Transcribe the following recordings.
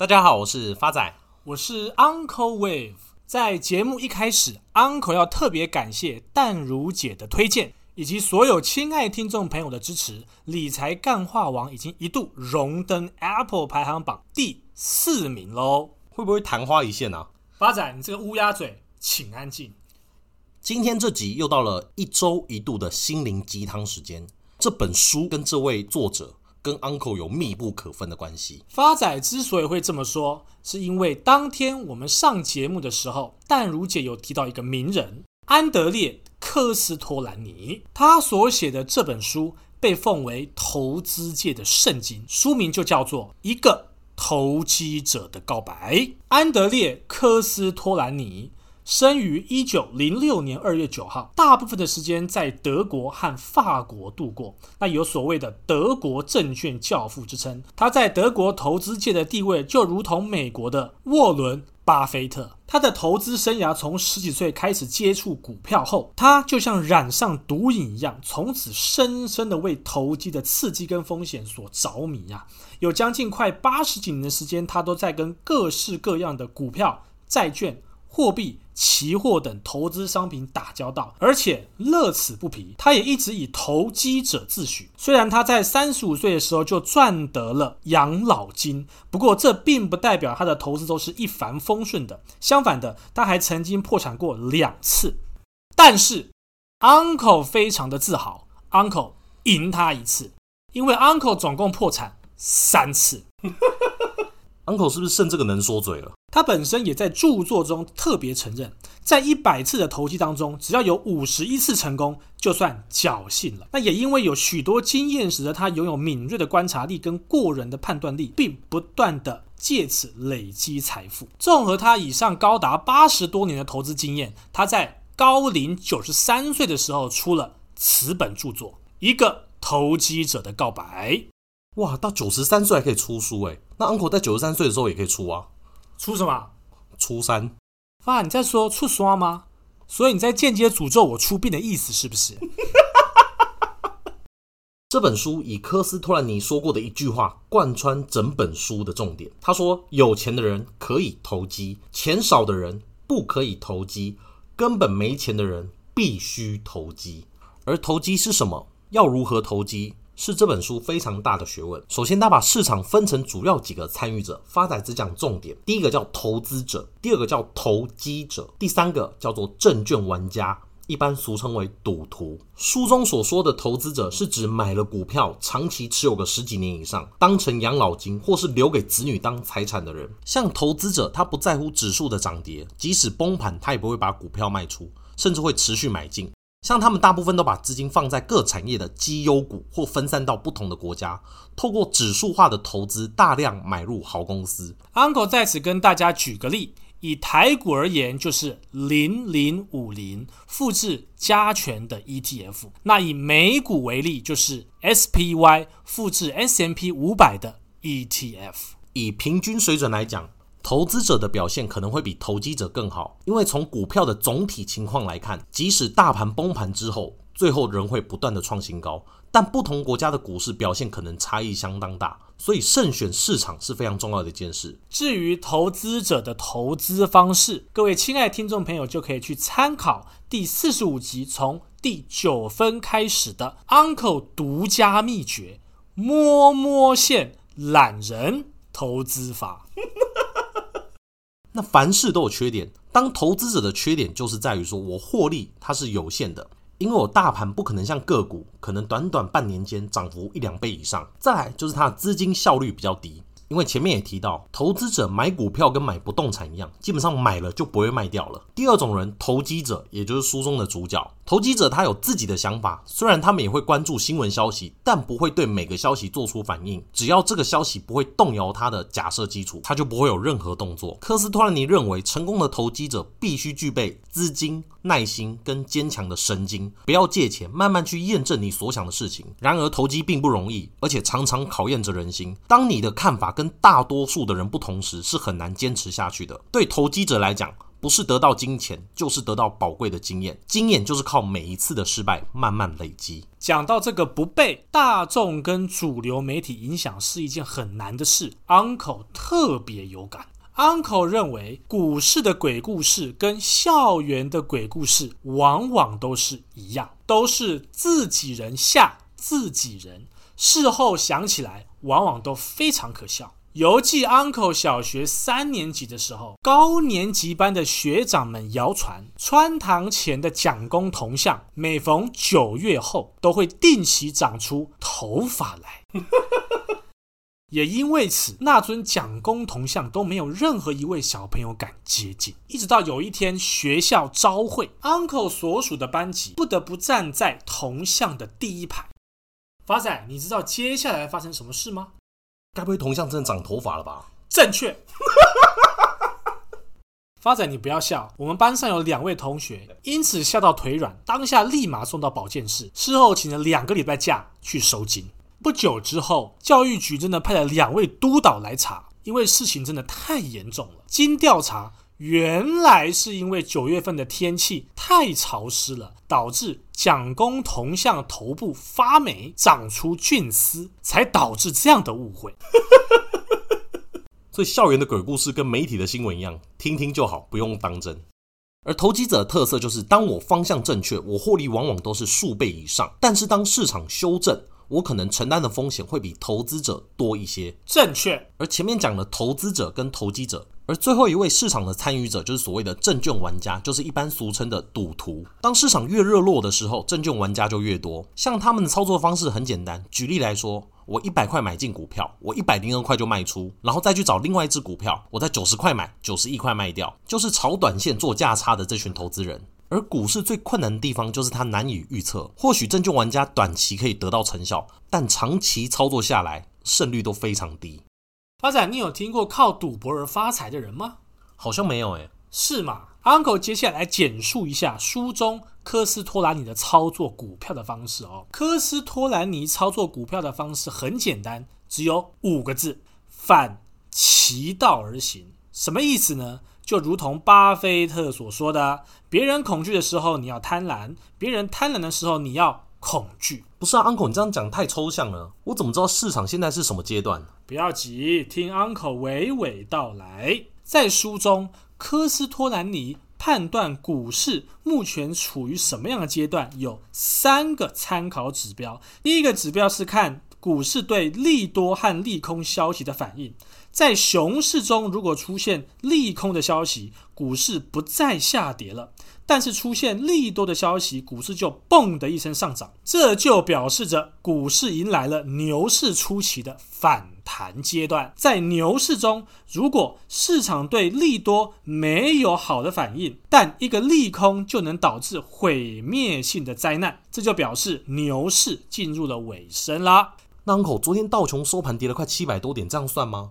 大家好，我是发仔，我是 Uncle Wave。在节目一开始，Uncle 要特别感谢淡如姐的推荐，以及所有亲爱听众朋友的支持。理财干话王已经一度荣登 Apple 排行榜第四名喽，会不会昙花一现啊？发仔，你这个乌鸦嘴，请安静。今天这集又到了一周一度的心灵鸡汤时间。这本书跟这位作者。跟 Uncle 有密不可分的关系。发仔之所以会这么说，是因为当天我们上节目的时候，淡如姐有提到一个名人安德烈·科斯托兰尼，他所写的这本书被奉为投资界的圣经，书名就叫做《一个投机者的告白》。安德烈·科斯托兰尼。生于一九零六年二月九号，大部分的时间在德国和法国度过。那有所谓的德国证券教父之称。他在德国投资界的地位就如同美国的沃伦·巴菲特。他的投资生涯从十几岁开始接触股票后，他就像染上毒瘾一样，从此深深的为投机的刺激跟风险所着迷呀。有将近快八十几年的时间，他都在跟各式各样的股票、债券、货币、期货等投资商品打交道，而且乐此不疲。他也一直以投机者自诩。虽然他在三十五岁的时候就赚得了养老金，不过这并不代表他的投资都是一帆风顺的。相反的，他还曾经破产过两次。但是，Uncle 非常的自豪，Uncle 赢他一次，因为 Uncle 总共破产三次。Uncle 是不是剩这个能说嘴了？他本身也在著作中特别承认，在一百次的投机当中，只要有五十一次成功，就算侥幸了。那也因为有许多经验，使得他拥有敏锐的观察力跟过人的判断力，并不断地借此累积财富。综合他以上高达八十多年的投资经验，他在高龄九十三岁的时候出了此本著作《一个投机者的告白》。哇，到九十三岁还可以出书诶，那 Uncle 在九十三岁的时候也可以出啊。出什么？出山。爸，你在说出刷吗？所以你在间接诅咒我出殡的意思是不是？这本书以科斯托兰尼说过的一句话贯穿整本书的重点。他说：“有钱的人可以投机，钱少的人不可以投机，根本没钱的人必须投机。而投机是什么？要如何投机？”是这本书非常大的学问。首先，他把市场分成主要几个参与者，发仔只讲重点。第一个叫投资者，第二个叫投机者，第三个叫做证券玩家，一般俗称为赌徒。书中所说的投资者，是指买了股票，长期持有个十几年以上，当成养老金或是留给子女当财产的人。像投资者，他不在乎指数的涨跌，即使崩盘，他也不会把股票卖出，甚至会持续买进。像他们大部分都把资金放在各产业的绩优股，或分散到不同的国家，透过指数化的投资，大量买入好公司。Uncle 在此跟大家举个例，以台股而言，就是零零五零复制加权的 ETF；那以美股为例，就是 SPY 复制 S&P 五百的 ETF。以平均水准来讲。投资者的表现可能会比投机者更好，因为从股票的总体情况来看，即使大盘崩盘之后，最后仍会不断的创新高。但不同国家的股市表现可能差异相当大，所以慎选市场是非常重要的一件事。至于投资者的投资方式，各位亲爱的听众朋友就可以去参考第四十五集从第九分开始的 Uncle 独家秘诀——摸摸线懒人投资法。那凡事都有缺点，当投资者的缺点就是在于说，我获利它是有限的，因为我大盘不可能像个股，可能短短半年间涨幅一两倍以上。再来就是它的资金效率比较低。因为前面也提到，投资者买股票跟买不动产一样，基本上买了就不会卖掉了。第二种人，投机者，也就是书中的主角。投机者他有自己的想法，虽然他们也会关注新闻消息，但不会对每个消息做出反应。只要这个消息不会动摇他的假设基础，他就不会有任何动作。科斯托兰尼认为，成功的投机者必须具备资金、耐心跟坚强的神经，不要借钱，慢慢去验证你所想的事情。然而，投机并不容易，而且常常考验着人心。当你的看法跟大多数的人不同时，是很难坚持下去的。对投机者来讲，不是得到金钱，就是得到宝贵的经验。经验就是靠每一次的失败慢慢累积。讲到这个不被大众跟主流媒体影响是一件很难的事，Uncle 特别有感。Uncle 认为，股市的鬼故事跟校园的鬼故事往往都是一样，都是自己人吓自己人，事后想起来往往都非常可笑。犹记 Uncle 小学三年级的时候，高年级班的学长们谣传，穿堂前的蒋公铜像每逢九月后都会定期长出头发来。也因为此，那尊蒋公铜像都没有任何一位小朋友敢接近。一直到有一天学校招会，Uncle 所属的班级不得不站在铜像的第一排。发仔，你知道接下来发生什么事吗？该不会铜像真的长头发了吧？正确。发展，你不要笑，我们班上有两位同学因此笑到腿软，当下立马送到保健室，事后请了两个礼拜假去收惊。不久之后，教育局真的派了两位督导来查，因为事情真的太严重了。经调查，原来是因为九月份的天气太潮湿了，导致蒋公铜像头部发霉，长出菌丝，才导致这样的误会。所以校园的鬼故事跟媒体的新闻一样，听听就好，不用当真。而投机者的特色就是，当我方向正确，我获利往往都是数倍以上。但是当市场修正，我可能承担的风险会比投资者多一些。正确。而前面讲的投资者跟投机者。而最后一位市场的参与者就是所谓的证券玩家，就是一般俗称的赌徒。当市场越热络的时候，证券玩家就越多。像他们的操作方式很简单，举例来说，我一百块买进股票，我一百零二块就卖出，然后再去找另外一只股票，我在九十块买，九十一块卖掉，就是炒短线做价差的这群投资人。而股市最困难的地方就是它难以预测。或许证券玩家短期可以得到成效，但长期操作下来，胜率都非常低。发展，你有听过靠赌博而发财的人吗？好像没有诶。是吗？Uncle 接下来简述一下书中科斯托兰尼的操作股票的方式哦。科斯托兰尼操作股票的方式很简单，只有五个字：反其道而行。什么意思呢？就如同巴菲特所说的，别人恐惧的时候你要贪婪，别人贪婪的时候你要恐惧。不是啊，Uncle，你这样讲太抽象了，我怎么知道市场现在是什么阶段？不要急，听 Uncle 娓娓道来。在书中，科斯托兰尼判断股市目前处于什么样的阶段，有三个参考指标。第一个指标是看股市对利多和利空消息的反应。在熊市中，如果出现利空的消息，股市不再下跌了；但是出现利多的消息，股市就嘣的一声上涨。这就表示着股市迎来了牛市初期的反弹阶段。在牛市中，如果市场对利多没有好的反应，但一个利空就能导致毁灭性的灾难，这就表示牛市进入了尾声啦。那 Uncle，昨天道琼收盘跌了快七百多点，这样算吗？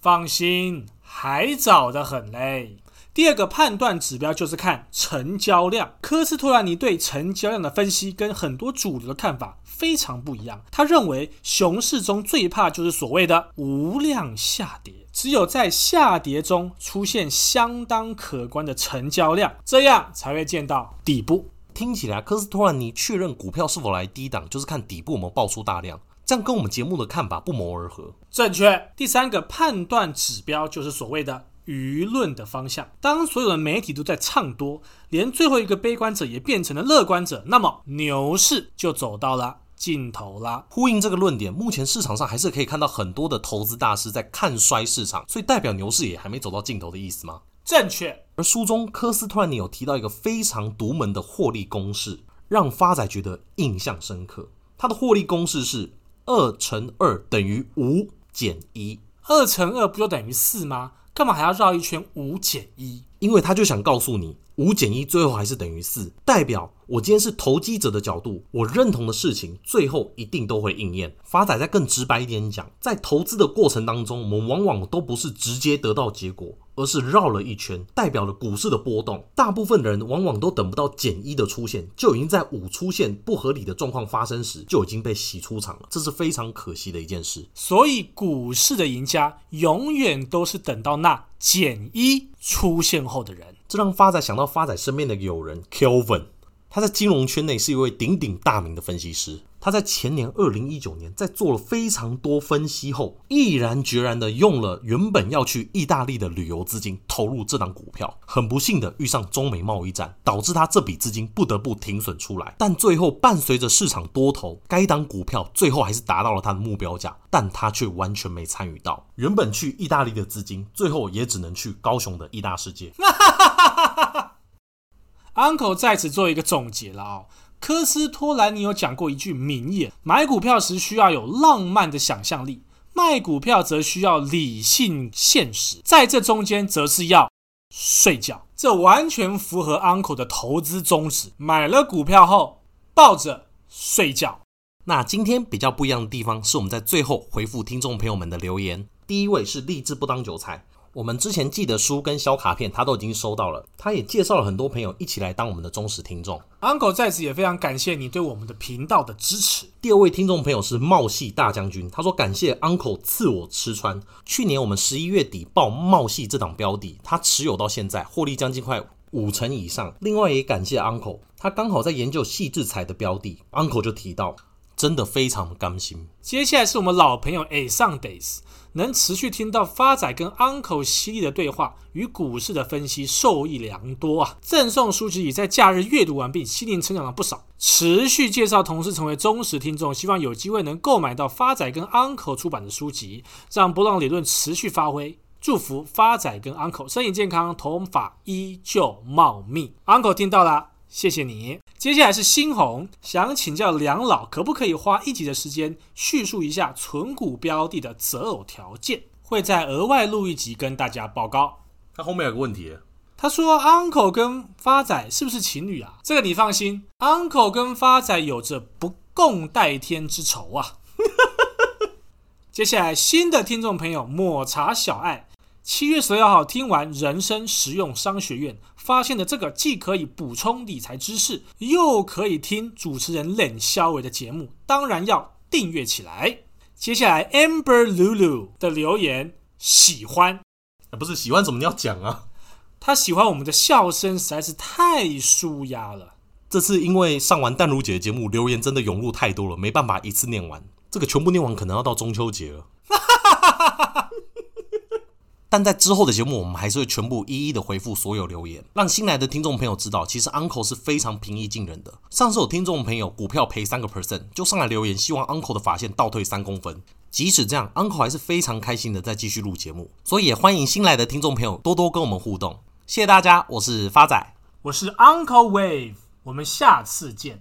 放心，还早得很嘞。第二个判断指标就是看成交量。科斯托兰尼对成交量的分析跟很多主流的看法非常不一样。他认为熊市中最怕就是所谓的无量下跌，只有在下跌中出现相当可观的成交量，这样才会见到底部。听起来，科斯托兰尼确认股票是否来低档，就是看底部有没有爆出大量。这样跟我们节目的看法不谋而合。正确。第三个判断指标就是所谓的舆论的方向。当所有的媒体都在唱多，连最后一个悲观者也变成了乐观者，那么牛市就走到了尽头啦。呼应这个论点，目前市场上还是可以看到很多的投资大师在看衰市场，所以代表牛市也还没走到尽头的意思吗？正确。而书中科斯托兰尼有提到一个非常独门的获利公式，让发仔觉得印象深刻。他的获利公式是。二乘二等于五减一，二乘二不就等于四吗？干嘛还要绕一圈五减一？因为他就想告诉你，五减一最后还是等于四，代表我今天是投机者的角度，我认同的事情最后一定都会应验。发仔再更直白一点讲，在投资的过程当中，我们往往都不是直接得到结果。而是绕了一圈，代表了股市的波动。大部分的人往往都等不到减一的出现，就已经在五出现不合理的状况发生时，就已经被洗出场了。这是非常可惜的一件事。所以，股市的赢家永远都是等到那减一出现后的人。这让发仔想到发仔身边的友人 Kelvin，他在金融圈内是一位鼎鼎大名的分析师。他在前年二零一九年，在做了非常多分析后，毅然决然的用了原本要去意大利的旅游资金投入这档股票。很不幸的遇上中美贸易战，导致他这笔资金不得不停损出来。但最后伴随着市场多头，该档股票最后还是达到了他的目标价，但他却完全没参与到。原本去意大利的资金，最后也只能去高雄的意大世界。Uncle 在此做一个总结了哦。科斯托兰尼有讲过一句名言：买股票时需要有浪漫的想象力，卖股票则需要理性现实，在这中间则是要睡觉。这完全符合 Uncle 的投资宗旨：买了股票后抱着睡觉。那今天比较不一样的地方是，我们在最后回复听众朋友们的留言。第一位是立志不当韭菜。我们之前寄的书跟小卡片，他都已经收到了。他也介绍了很多朋友一起来当我们的忠实听众。Uncle 在此也非常感谢你对我们的频道的支持。第二位听众朋友是茂系大将军，他说感谢 Uncle 赐我吃穿。去年我们十一月底报茂系这档标的，他持有到现在，获利将近快五成以上。另外也感谢 Uncle，他刚好在研究矽智财的标的，Uncle 就提到，真的非常甘心。接下来是我们老朋友 A 上 Days。能持续听到发仔跟 Uncle 犀利的对话与股市的分析，受益良多啊！赠送书籍已在假日阅读完毕，心灵成长了不少。持续介绍同事成为忠实听众，希望有机会能购买到发仔跟 Uncle 出版的书籍，让波浪理论持续发挥。祝福发仔跟 Uncle 身体健康，头发依旧茂密。Uncle 听到了。谢谢你。接下来是新红，想请教梁老，可不可以花一集的时间叙述一下存股标的的择偶条件？会再额外录一集跟大家报告。他后面有个问题，他说 Uncle 跟发仔是不是情侣啊？这个你放心，Uncle 跟发仔有着不共戴天之仇啊。接下来新的听众朋友抹茶小爱。七月十六号听完人生实用商学院，发现的这个既可以补充理财知识，又可以听主持人冷肖维的节目，当然要订阅起来。接下来 Amber Lulu 的留言喜欢，不是喜欢怎么你要讲啊？他喜欢我们的笑声实在是太舒压了。这次因为上完淡如姐的节目，留言真的涌入太多了，没办法一次念完。这个全部念完可能要到中秋节了。但在之后的节目，我们还是会全部一一的回复所有留言，让新来的听众朋友知道，其实 Uncle 是非常平易近人的。上次有听众朋友股票赔三个 percent，就上来留言，希望 Uncle 的法线倒退三公分。即使这样，Uncle 还是非常开心的在继续录节目。所以也欢迎新来的听众朋友多多跟我们互动。谢谢大家，我是发仔，我是 Uncle Wave，我们下次见。